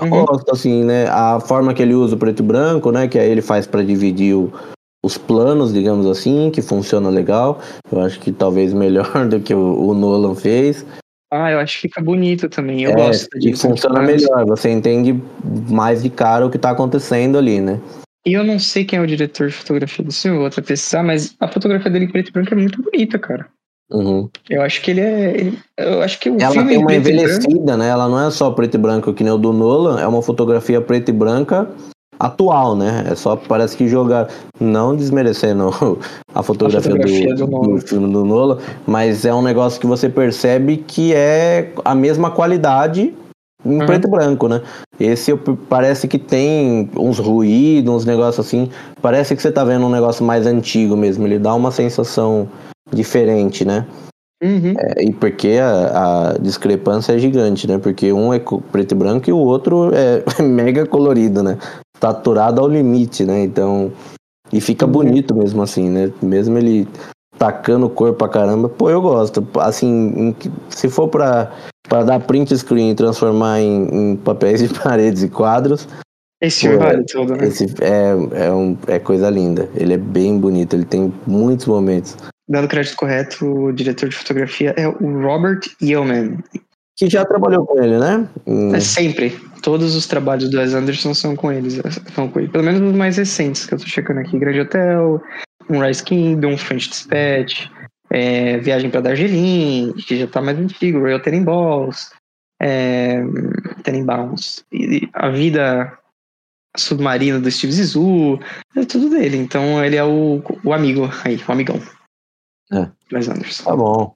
Eu Uhum. gosto assim, né? A forma que ele usa o preto e branco, né? Que aí ele faz para dividir o- os planos, digamos assim, que funciona legal. Eu acho que talvez melhor do que o, o Nolan fez. Ah, eu acho que fica bonito também. Eu É, gosto disso. funciona Mas- melhor. Você entende mais de cara o que tá acontecendo ali, né? E eu não sei quem é o diretor de fotografia desse filme, vou até mas a fotografia dele em preto e branco é muito bonita, cara. Uhum. Eu acho que ele é. ele- eu acho que o Ela filme tem em uma preto e branco- envelhecida, né? Ela não é só preto e branco que nem o do Nolan, é uma fotografia preta e branca atual, né? É só parece que jogar, não desmerecendo a fotografia, fotografia do, do do filme do Nolan, mas é um negócio que você percebe que é a mesma qualidade em Uhum. preto e branco, né? Esse parece que tem uns ruídos, uns negócios assim. Parece que você tá vendo um negócio mais antigo mesmo. Ele dá uma sensação diferente, né? Uhum. É, e porque a, a discrepância é gigante, né? Porque um é preto e branco e o outro é mega colorido, né? Saturado ao limite, né? Então. E fica Uhum. bonito mesmo assim, né? Mesmo ele tacando cor pra caramba. Pô, eu gosto. Assim, se for pra, pra dar print screen e transformar em, em papéis de paredes e quadros, Esse Pô, vale tudo, né? esse é, é, um, é coisa linda. Ele é bem bonito, ele tem muitos momentos. Dando crédito correto, o diretor de fotografia é o Robert Yeoman. Que já trabalhou com ele, né? É sempre. Todos os trabalhos do Wes Anderson são com eles. São com ele. Pelo menos os mais recentes que eu tô checando aqui. Grande Hotel, Rise Kingdom, French Dispatch, é, Viagem pra Darjeeling, que já tá mais antigo, Royal Tenenbaums, é, Tenenbaums. E A Vida Submarina do Steve Zissou, é tudo dele. Então ele é o, o amigo aí, o amigão. É. do Wes Anderson. Tá bom.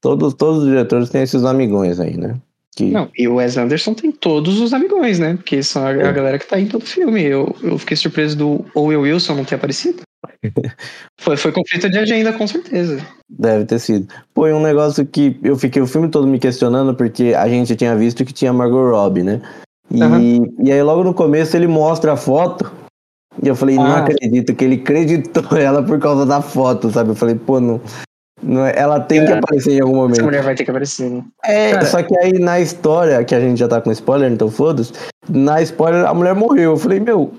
Todos, todos os diretores têm esses amigões aí, né? Que, Não, e o Wes Anderson tem todos os amigões, né? Porque são a, a É. galera que tá em todo o filme. Eu, eu fiquei surpreso do Owen Wilson não ter aparecido. foi, foi conflito de agenda, com certeza. Deve ter sido. Foi um negócio que eu fiquei o filme todo me questionando, porque a gente tinha visto que tinha Margot Robbie, né? E, Aham. e aí logo no começo ele mostra a foto. E eu falei, não Ah. acredito que ele acreditou ela por causa da foto, sabe? Eu falei, pô, não. É- ela tem que É. aparecer em algum Essa momento. mulher vai ter que aparecer, né? É, Cara- só que aí na história, que a gente já tá com spoiler, então foda-se, na spoiler a mulher morreu. Eu falei, meu,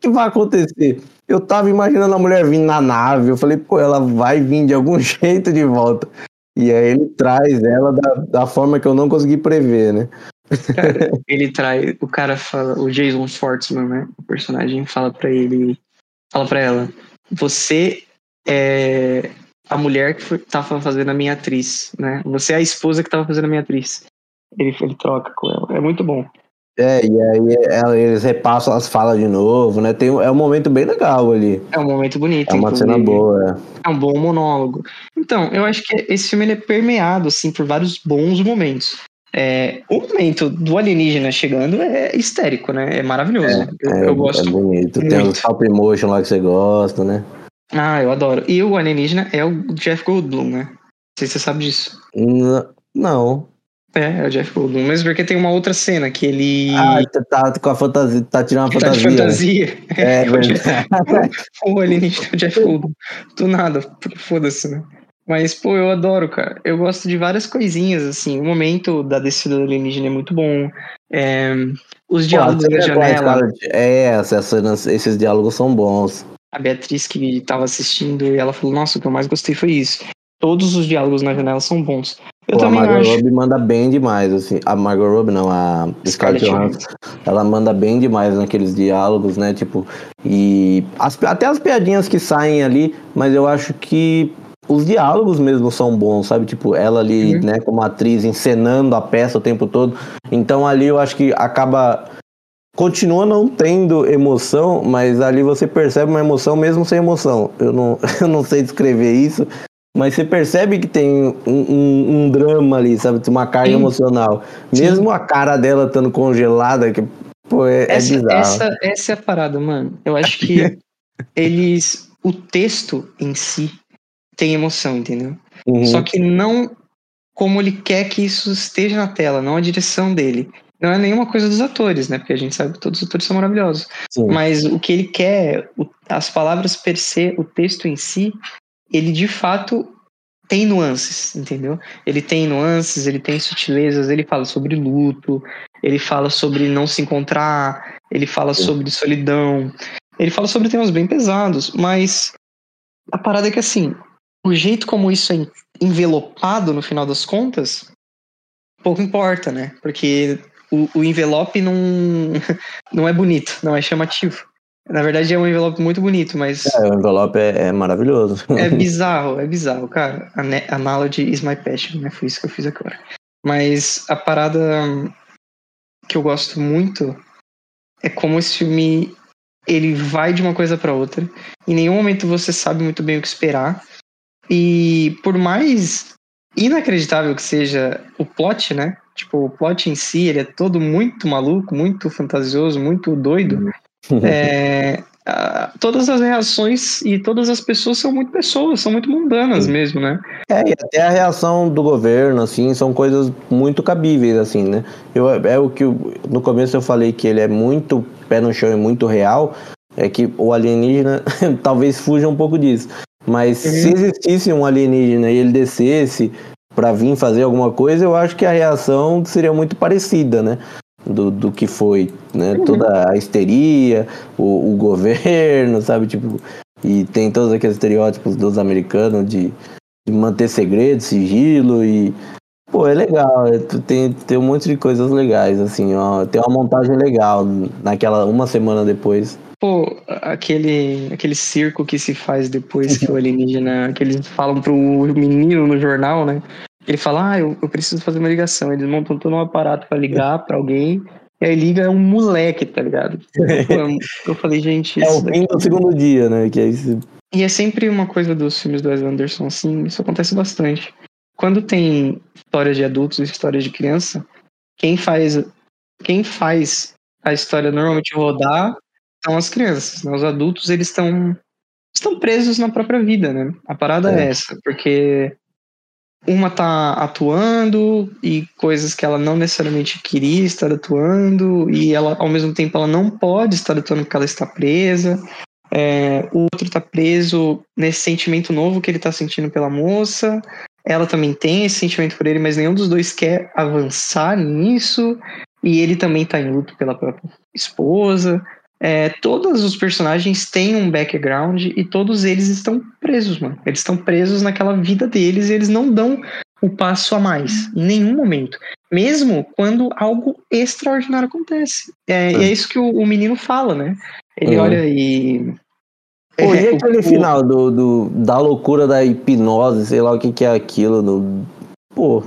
que vai acontecer? Eu tava imaginando a mulher vindo na nave. Eu falei, pô, ela vai vir de algum jeito de volta. E aí ele traz ela da, da forma que eu não consegui prever, né? Cara, ele traz. O cara fala, o Jason Schwartzman, né? O personagem fala pra ele. Fala pra ela: Você é a mulher que foi, tava fazendo a minha atriz, né? Você é a esposa que tava fazendo a minha atriz. Ele, ele troca com ela. É muito bom. É, e aí ela- eles repassam as falas de novo, né? Tem, um- é um momento bem legal ali. É um momento bonito. É uma inclusive. cena boa. é. É um bom monólogo. Então, eu acho que esse filme ele é permeado assim por vários bons momentos. É, o momento do alienígena chegando é histérico, né? É maravilhoso. eu, É, eu gosto. é bonito. Tem muito. o stop motion lá que você gosta, né? Ah, eu adoro. E o alienígena é o Jeff Goldblum, né? Não sei se você sabe disso. N- Não. É, é o Jeff Goldblum. Mas porque tem uma outra cena que ele. Ah, tá, tá com a fantasia, tá tirando a tá de fantasia. né? fantasia. É o Jeff- verdade. o alienígena é o Jeff Goldblum. Do nada, foda-se, né? Mas, pô, eu adoro, cara. Eu gosto de várias coisinhas, assim. O momento da descida do alienígena é muito bom. É, os Pô, diálogos com a janela. É, esses diálogos são bons. A Beatriz que tava assistindo e ela falou: Nossa, o que eu mais gostei foi isso. Todos os diálogos na janela são bons. Eu Pô, a Margot acho. Robbie manda bem demais, assim. A Margot Robbie não, a Scarlett Scarlett Johansson. Ela manda bem demais naqueles diálogos, né? Tipo, e as- até as piadinhas que saem ali, mas eu acho que os diálogos mesmo são bons, sabe? Tipo, ela ali, Uhum. né, como atriz, encenando a peça o tempo todo. Então ali eu acho que acaba. Continua não tendo emoção, mas ali você percebe uma emoção mesmo sem emoção. Eu não, eu não sei descrever isso, mas você percebe que tem um, um- um drama ali, sabe? Uma carga Sim. emocional. Sim. Mesmo a cara dela estando congelada, que, pô, é, é essa, bizarro. essa, essa é a parada, mano. Eu acho que eles. O texto em si tem emoção, entendeu? Uhum. Só que não como ele quer que isso esteja na tela, não a direção dele. Não é nenhuma coisa dos atores, né? Porque a gente sabe que todos os atores são maravilhosos. Sim. Mas o que ele quer, o- as palavras per se, o texto em si, ele de fato tem nuances, entendeu? Ele tem nuances, ele tem sutilezas, ele fala sobre luto, ele fala sobre não se encontrar, ele fala Sim. sobre solidão, ele fala sobre temas bem pesados, mas a parada é que assim, o jeito como isso é envelopado no final das contas, pouco importa, né? Porque o, o envelope não, não é bonito, não é chamativo. Na verdade é um envelope muito bonito, mas É, o envelope é, é maravilhoso. é bizarro, é bizarro, cara. Analogy is my passion, né? Foi isso que eu fiz agora. Mas a parada que eu gosto muito é como esse filme ele vai de uma coisa pra outra. Em nenhum momento você sabe muito bem o que esperar. E por mais inacreditável que seja o plot, né? Tipo, o plot em si, ele é todo muito maluco, muito fantasioso, muito doido. É, a- todas as reações e todas as pessoas são muito pessoas, são muito mundanas Sim. mesmo, né? É, e até a reação do governo, assim, são coisas muito cabíveis, assim, né? Eu, é o que eu- no começo eu falei que ele é muito pé no chão e muito real, é que o alienígena talvez fuja um pouco disso. Mas se Uhum. existisse um alienígena e ele descesse pra vir fazer alguma coisa, eu acho que a reação seria muito parecida, né? Do, do que foi, né? Uhum. Toda a histeria, o, o governo, sabe? Tipo, e tem todos aqueles estereótipos dos americanos de de manter segredo, sigilo e. Pô, é legal. é, Tem, tem um monte de coisas legais, assim, ó. Tem uma montagem legal naquela uma semana depois. Pô, aquele, aquele circo que se faz depois que o alienígena. que eles falam pro menino no jornal, né? Ele fala, ah, eu, eu preciso fazer uma ligação. Eles montam todo um aparato pra ligar pra alguém. E aí liga é um moleque, tá ligado? Pô, eu- eu falei, gente, É o fim do segundo dia, né? Que aí se- E é sempre uma coisa dos filmes do Wes Anderson, assim, isso acontece bastante. Quando tem histórias de adultos e histórias de criança, quem faz, quem faz a história normalmente rodar são as crianças. né? Os adultos, eles estão estão presos na própria vida, né? A parada é, É. essa, porque uma tá atuando e coisas que ela não necessariamente queria estar atuando e ela ao mesmo tempo ela não pode estar atuando porque ela está presa É, o outro tá preso nesse sentimento novo que ele tá sentindo pela moça ela também tem esse sentimento por ele mas nenhum dos dois quer avançar nisso e ele também tá em luto pela própria esposa é, todos os personagens têm um background e todos eles estão presos, mano. Eles estão presos naquela vida deles e eles não dão o passo a mais, em nenhum momento. Mesmo quando algo extraordinário acontece. É, E é isso que o, o menino fala, né? Ele Uhum. olha e. Pô, e É, o- aquele o- final do, do- da loucura da hipnose, sei lá o que, que é aquilo. Do... Pô,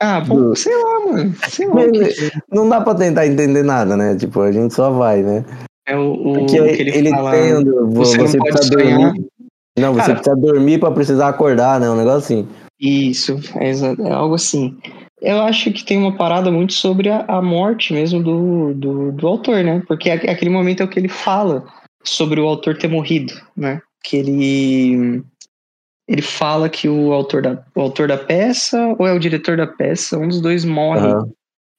Ah, do- sei lá, mano. Sei lá. É. não dá pra tentar entender nada, né? Tipo, a gente só vai, né? É o, o que ele, ele, fala. tendo, você você, não pode precisa sonhar. dormir. Não, você Cara- precisa dormir pra precisar acordar, né? Um negócio assim. Isso, é, é algo assim. Eu acho que tem uma parada muito sobre a, a morte mesmo do, do, do autor, né? Porque aquele momento é o que ele fala sobre o autor ter morrido, né? Que ele ele fala que o autor da, o autor da peça ou é o diretor da peça, um dos dois morre Aham.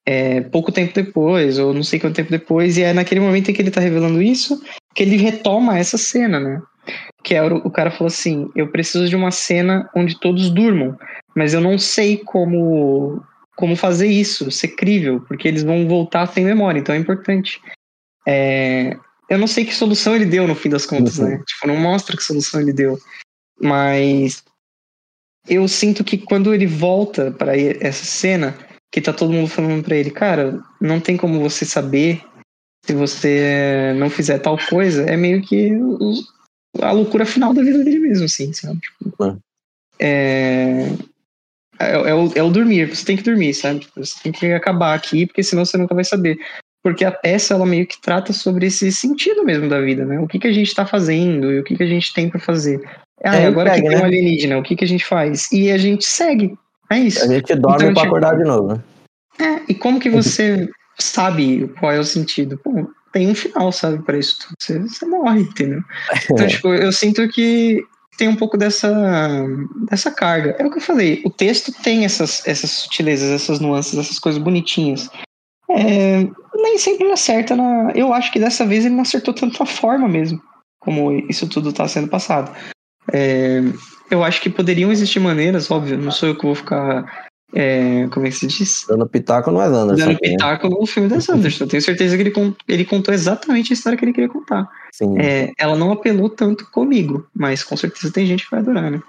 É, pouco tempo depois, ou não sei quanto tempo depois, e é naquele momento em que ele tá revelando isso que ele retoma essa cena, né? Que é o, o cara falou assim: eu preciso de uma cena onde todos durmam, mas eu não sei como como fazer isso, ser crível, porque eles vão voltar sem memória, então é importante. É, eu não sei que solução ele deu no fim das contas, Uhum. né? Tipo, não mostra que solução ele deu, mas eu sinto que quando ele volta para essa cena, que tá todo mundo falando pra ele, cara, não tem como você saber se você não fizer tal coisa, é meio que a loucura final da vida dele mesmo, assim, sabe? Tipo, é, é, é o, é o dormir, você tem que dormir, sabe? Tipo, você tem que acabar aqui, porque senão você nunca vai saber. Porque a peça, ela meio que trata sobre esse sentido mesmo da vida, né? O que, que a gente tá fazendo e o que, que a gente tem pra fazer. Ah, É, agora segue, que tem né? um alienígena, o que, que a gente faz? E a gente segue. É isso. A gente dorme Então, pra tipo, acordar de novo, né? É, e como que você sabe qual é o sentido? Pô, tem um final, sabe, pra isso tudo. Você, você morre, entendeu? Então, tipo, eu sinto que tem um pouco dessa, dessa carga. É o que eu falei, o texto tem essas, essas sutilezas, essas nuances, essas coisas bonitinhas. É, nem sempre ele acerta na. Eu acho que dessa vez ele não acertou tanto a forma mesmo, como isso tudo tá sendo passado. É, eu acho que poderiam existir maneiras, óbvio, não sou eu que vou ficar. é, como é que se diz? Dando pitaco não é Anderson. dando pitaco no filme das Anderson. Eu tenho certeza que ele, ele contou exatamente a história que ele queria contar. Sim, É, ela não apelou tanto comigo, mas com certeza tem gente que vai adorar, né?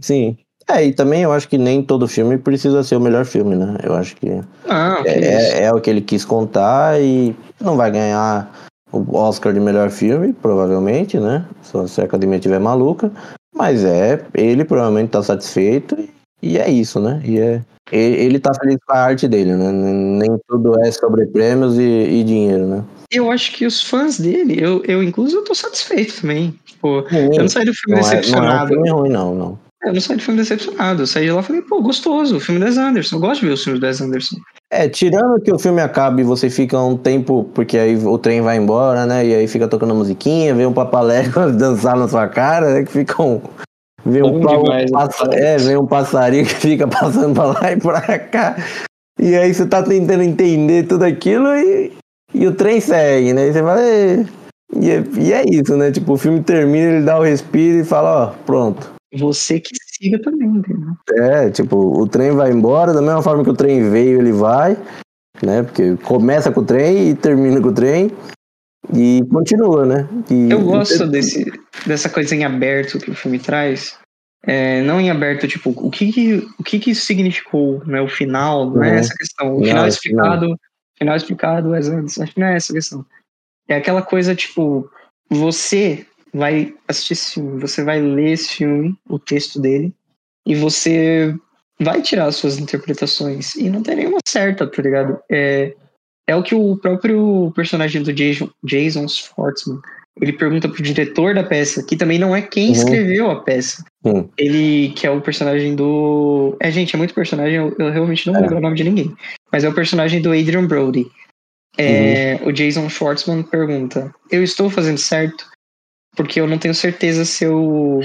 sim. É, e também eu acho que nem todo filme precisa ser o melhor filme, né? Eu acho que Ah, que isso. é, é o que ele quis contar e não vai ganhar o Oscar de melhor filme, provavelmente, né? Só se a academia estiver maluca. Mas é, ele provavelmente tá satisfeito e, é isso, né? E é, ele, tá feliz com a arte dele, né? Nem tudo é sobre prêmios e, e dinheiro, né? Eu acho que os fãs dele, eu, eu inclusive, eu tô satisfeito também. Tipo, eu não saí do filme Não é, não é um decepcionado. filme ruim, não, não. Eu não saí do filme decepcionado. Eu saí de lá e falei, pô, gostoso, o filme das Anderson. Eu gosto de ver os filmes das Anderson. É, tirando que o filme acabe e você fica um tempo, porque aí o trem vai embora, né? E aí fica tocando musiquinha, vem um papalégua dançar na sua cara, né? Que fica um. Vem um, pa- demais, passa- é, vem um passarinho que fica passando pra lá e pra cá. E aí você tá tentando entender tudo aquilo e, e o trem segue, né? E você fala. E é, e é isso, né? Tipo, o filme termina, ele dá o respiro e fala, ó, pronto. Você que siga também, entendeu? É, tipo, o trem vai embora, da mesma forma que o trem veio, ele vai, né? Porque começa com o trem e termina com o trem e continua, né? E, Eu gosto desse, dessa coisa em aberto que o filme traz. É, não em aberto, tipo, o que que, o que, que isso significou, né? O final, não é Uhum. essa questão. O Não, final que não. explicado, final explicado, Wes Anderson, acho que não é essa questão. É aquela coisa, tipo, você vai assistir esse filme, você vai ler esse filme, o texto dele, e você vai tirar as suas interpretações. E não tem nenhuma certa, tá ligado? É, é o que o próprio personagem do Jason, Jason Schwartzman ele pergunta pro diretor da peça, que também não é quem Uhum. escreveu a peça. Sim. Ele, que é o personagem do. É, gente, é muito personagem, eu, eu realmente não É. lembro o nome de ninguém. Mas é o personagem do Adrian Brody. É, Uhum. O Jason Schwartzman pergunta: Eu estou fazendo certo? Porque eu não tenho certeza se eu.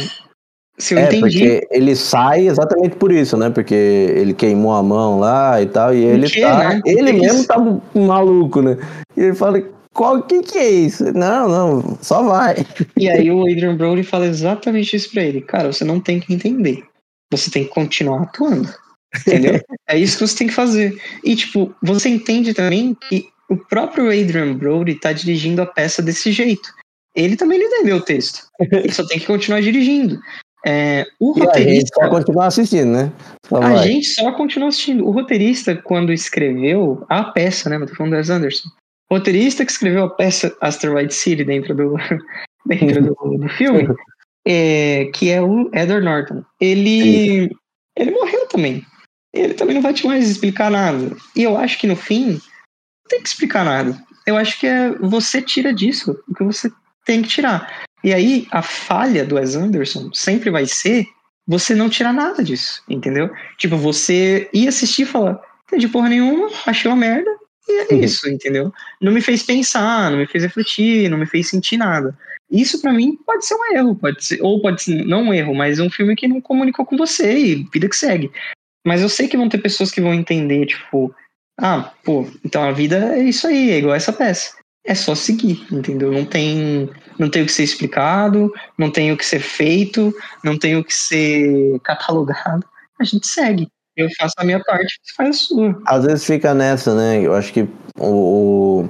Se eu É, entendi. porque ele sai exatamente por isso, né? Porque ele queimou a mão lá e tal, e ele quê, tá. né? Ele Que mesmo isso? tá maluco, né? E ele fala, qual que que é isso? Não, não, só vai. E aí o Adrian Brody fala exatamente isso pra ele. Cara, você não tem que entender. Você tem que continuar atuando. Entendeu? é isso que você tem que fazer. E, tipo, você entende também que o próprio Adrian Brody tá dirigindo a peça desse jeito. Ele também não entendeu o texto. Ele só tem que continuar dirigindo. É, o E a gente roteirista. só continuar assistindo, né? Só A vai. gente só continua assistindo. O roteirista, quando escreveu a peça, né? Eu tô falando do Wes Anderson. O roteirista que escreveu a peça Asteroid City dentro do, dentro do, do filme, é, que é o Edward Norton. Ele, ele morreu também. Ele também não vai te mais explicar nada. E eu acho que no fim, não tem que explicar nada. Eu acho que é você tira disso o que você tem que tirar. E aí, a falha do Wes Anderson sempre vai ser você não tirar nada disso, entendeu? Tipo, você ir assistir e falar, entendi porra nenhuma, achei uma merda, e é Uhum. isso, entendeu? Não me fez pensar, não me fez refletir, não me fez sentir nada. Isso pra mim pode ser um erro, pode ser, ou pode ser, não um erro, mas um filme que não comunicou com você e vida que segue. Mas eu sei que vão ter pessoas que vão entender, tipo, ah, pô, então a vida é isso aí, é igual essa peça. É só seguir, entendeu? Não tem, não tem o que ser explicado, não tem o que ser feito, não tem o que ser catalogado. A gente segue. Eu faço a minha parte, você faz a sua. Às vezes fica nessa, né? Eu acho que o, o-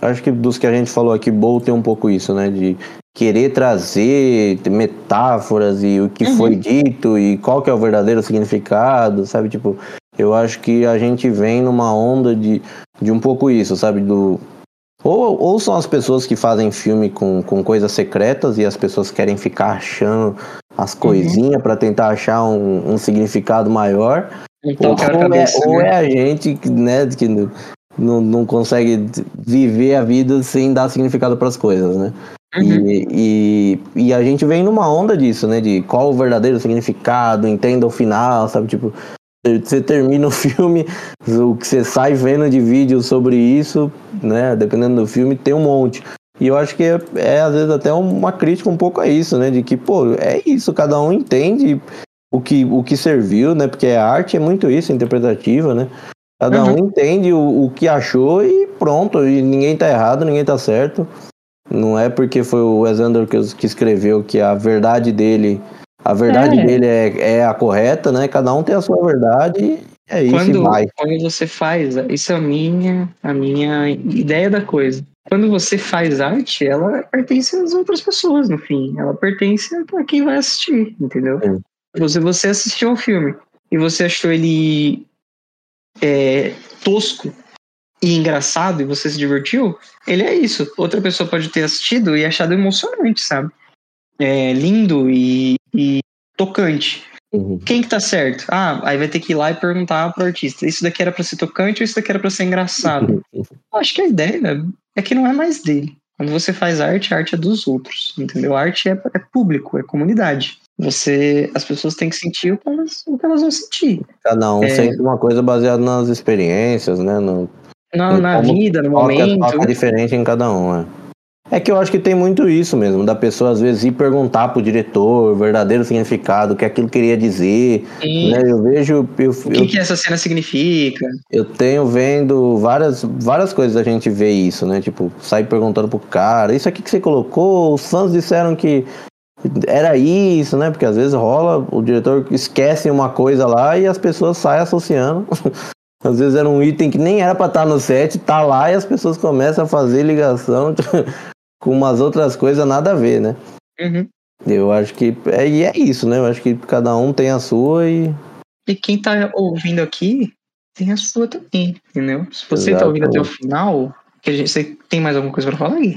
acho que dos que a gente falou aqui, Bowl tem um pouco isso, né? De querer trazer metáforas e o que Uhum. foi dito e qual que é o verdadeiro significado, sabe? Tipo, eu acho que a gente vem numa onda de, de um pouco isso, sabe? Do ou, ou são as pessoas que fazem filme com, com coisas secretas e as pessoas querem ficar achando as coisinhas pra tentar achar um, um significado maior. Então, Ou, cara, ou é, ou é a gente que, né, que não, não, não consegue viver a vida sem dar significado para as coisas, né? Uhum. E, e, e a gente vem numa onda disso, né? De qual o verdadeiro significado, entenda o final, sabe? Tipo, você termina o filme, o que você sai vendo de vídeo sobre isso, né? Dependendo do filme, tem um monte. E eu acho que é, é, às vezes até uma crítica um pouco a isso, né? De que, pô, é isso, cada um entende o que, o que serviu, né? Porque a arte é muito isso, interpretativa, né? Cada Uhum. um entende o, o que achou e pronto, e ninguém tá errado, ninguém tá certo. Não é porque foi o Wes que, que escreveu que a verdade dele, a verdade É. dele é, é a correta, né? Cada um tem a sua verdade e é isso e quando, vai. quando você faz, isso é a minha, a minha ideia da coisa. Quando você faz arte, ela pertence às outras pessoas, no fim. Ela pertence a quem vai assistir, entendeu? Sim. Se você assistiu ao filme e você achou ele é, tosco e engraçado e você se divertiu, ele é isso. Outra pessoa pode ter assistido e achado emocionante, sabe? É, lindo e, e tocante. Uhum. Quem que tá certo? Ah, aí vai ter que ir lá e perguntar pro artista, isso daqui era pra ser tocante ou isso daqui era pra ser engraçado? Eu acho que a ideia é que não é mais dele. Quando você faz arte, a arte é dos outros, entendeu? A arte é, é público, é comunidade. Você, as pessoas têm que sentir o que elas, o que elas vão sentir. Cada um É. sente uma coisa baseada nas experiências, né? No, Na, Em na vida, no é- momento. é diferente em cada um, é. É que eu acho que tem muito isso mesmo, da pessoa às vezes ir perguntar pro diretor o verdadeiro significado, o que aquilo queria dizer. E Né? Eu vejo, eu, o que, eu, que essa cena significa? eu tenho vendo várias, várias coisas a gente vê isso, né? Tipo, sai perguntando pro cara, isso aqui que você colocou, os fãs disseram que era isso, né? Porque às vezes rola, o diretor esquece uma coisa lá e as pessoas saem associando. Às vezes era um item que nem era pra estar no set, tá lá e as pessoas começam a fazer ligação com umas outras coisas nada a ver, né? Uhum. Eu acho que é, e é isso, né? Eu acho que cada um tem a sua e E quem tá ouvindo aqui tem a sua também, entendeu? Se você tá Exato. ouvindo até o final, que a gente, você tem mais alguma coisa pra falar aí?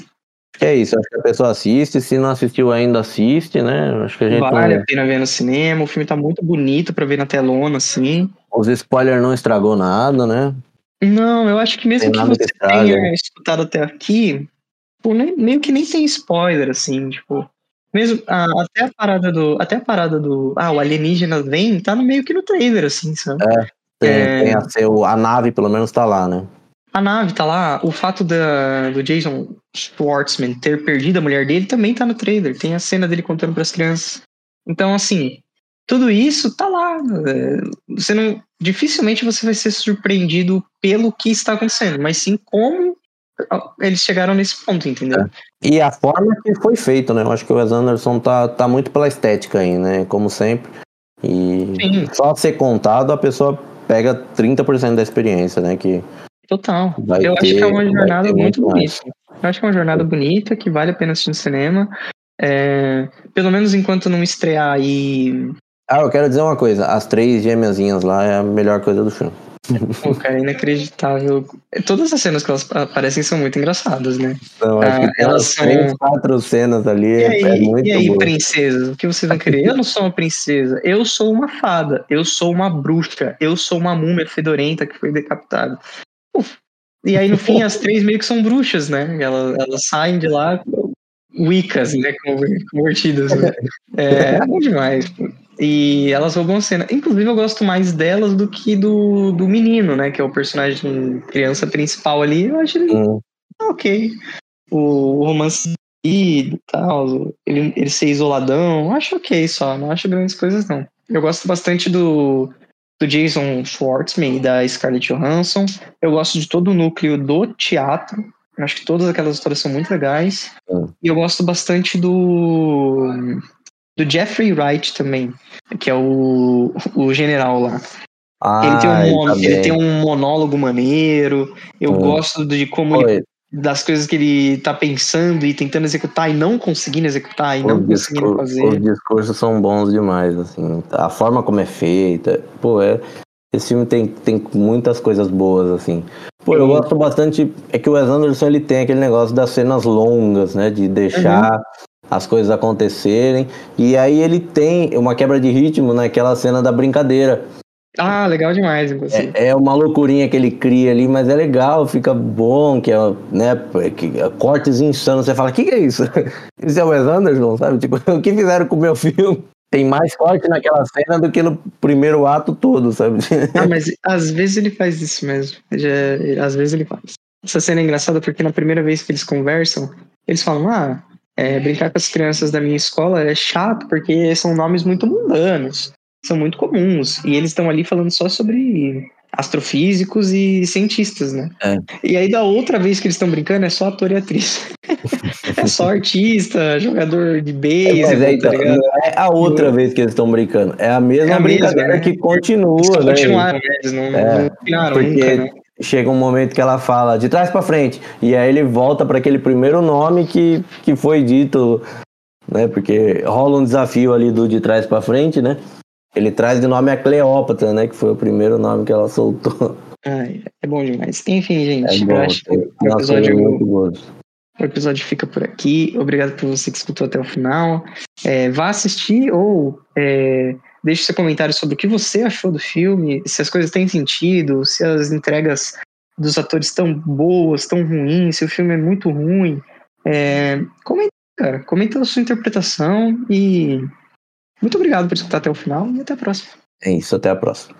é isso. Acho que a pessoa assiste, se não assistiu ainda, assiste, né? Acho que a gente Vale não- a pena ver no cinema, o filme tá muito bonito pra ver na telona, assim. os spoilers não estragou nada, né? Não, eu acho que mesmo que você que tenha escutado até aqui, pô, nem- meio que nem tem spoiler, assim, tipo. Mesmo ah, até a parada do. Até a parada do. Ah, o alienígena vem, tá no meio que no trailer, assim, sabe? Tem, É. tem a, seu, a nave pelo menos tá lá, né? A nave tá lá, o fato da, do Jason Schwartzman ter perdido a mulher dele também tá no trailer. Tem a cena dele contando pras crianças. Então, assim, tudo isso tá lá. é, Você não, dificilmente você vai ser surpreendido pelo que está acontecendo, mas sim como eles chegaram nesse ponto, entendeu? E a forma que foi feito, né? Eu acho que o Wes Anderson tá, tá muito pela estética aí, né? Como sempre. E Sim. só ser contado, a pessoa pega 30% da experiência, né? Que Total. Vai eu ter- acho que é uma jornada muito muito bonita. Eu acho que é uma jornada bonita que vale a pena assistir no cinema. É, pelo menos enquanto não estrear aí. Ah, eu quero dizer uma coisa. As três gêmeazinhas lá é a melhor coisa do filme. Pô, cara, é inacreditável. Todas as cenas que elas aparecem são muito engraçadas, né? Acho Ah, elas são- três, quatro cenas ali. E é- é aí, muito e aí boa. princesas? O que vocês vão querer? Eu não sou uma princesa. Eu sou uma fada. Eu sou uma bruxa. Eu sou uma múmia fedorenta que foi decapitada. Uf. E aí, no fim, as três meio que são bruxas, né? Elas, elas saem de lá Wiccas, né? conver- Convertidas. Né? É, é bom demais. pô. E elas roubam a cena. Inclusive, eu gosto mais delas do que do, do menino, né? Que é o personagem criança principal ali. Eu acho ele Hum, ok. O, o romance e tal, ele, ele ser isoladão, eu acho ok só, não acho grandes coisas não. Eu gosto bastante do, do Jason Schwartzman e da Scarlett Johansson. Eu gosto de todo o núcleo do teatro. Eu acho que todas aquelas histórias são muito legais. Hum. E eu gosto bastante do do Jeffrey Wright também, que é o, o general lá. Ele tem, um, Ah, tá ele bem. tem um monólogo maneiro. Eu Hum. gosto de como ele das coisas que ele tá pensando e tentando executar e não conseguindo executar e não conseguindo fazer. os discursos são bons demais, assim. A forma como é feita. Pô, é. Esse filme tem, tem muitas coisas boas, assim. Pô, eu gosto bastante. É que o Wes Anderson ele tem aquele negócio das cenas longas, né? De deixar Uhum. As coisas acontecerem. E aí ele tem uma quebra de ritmo naquela cena da brincadeira. Ah, legal demais, inclusive. É, é uma loucurinha que ele cria ali, mas é legal, fica bom, que é, né, que, cortes insanos. Você fala, o que, que é isso? Isso é o Wes Anderson, sabe? Tipo, o que fizeram com o meu filme? Tem mais corte naquela cena do que no primeiro ato todo, sabe? Ah, mas às vezes ele faz isso mesmo. Às vezes ele faz. Essa cena é engraçada porque na primeira vez que eles conversam, eles falam: Ah, é, brincar com as crianças da minha escola é chato porque são nomes muito mundanos, são muito comuns. E eles estão ali falando só sobre astrofísicos e cientistas, né? É. E aí da outra vez que eles estão brincando é só ator e atriz. é só artista, jogador de Mas beisebol, é, tá então, não é a outra vez que eles estão brincando, é a mesma É a mesma, brincadeira né? que continua, Eles né? continuaram, né? Eles não, É, não tiraram porque nunca, né? Chega um momento que ela fala de trás pra frente e aí ele volta para aquele primeiro nome que, que foi dito, né? Porque rola um desafio ali do de trás pra frente, né? Ele traz de nome a Cleópatra, né? Que foi o primeiro nome que ela soltou. Ai, é bom demais. Enfim, gente, É bom, eu acho que o episódio, o episódio fica por aqui. Obrigado por você que escutou até o final. É, vá assistir ou é, deixe seu comentário sobre o que você achou do filme, se as coisas têm sentido, se as entregas dos atores estão boas, tão ruins, se o filme é muito ruim. É, comenta, cara. Comenta a sua interpretação e muito obrigado por escutar até o final e até a próxima. É isso, até a próxima.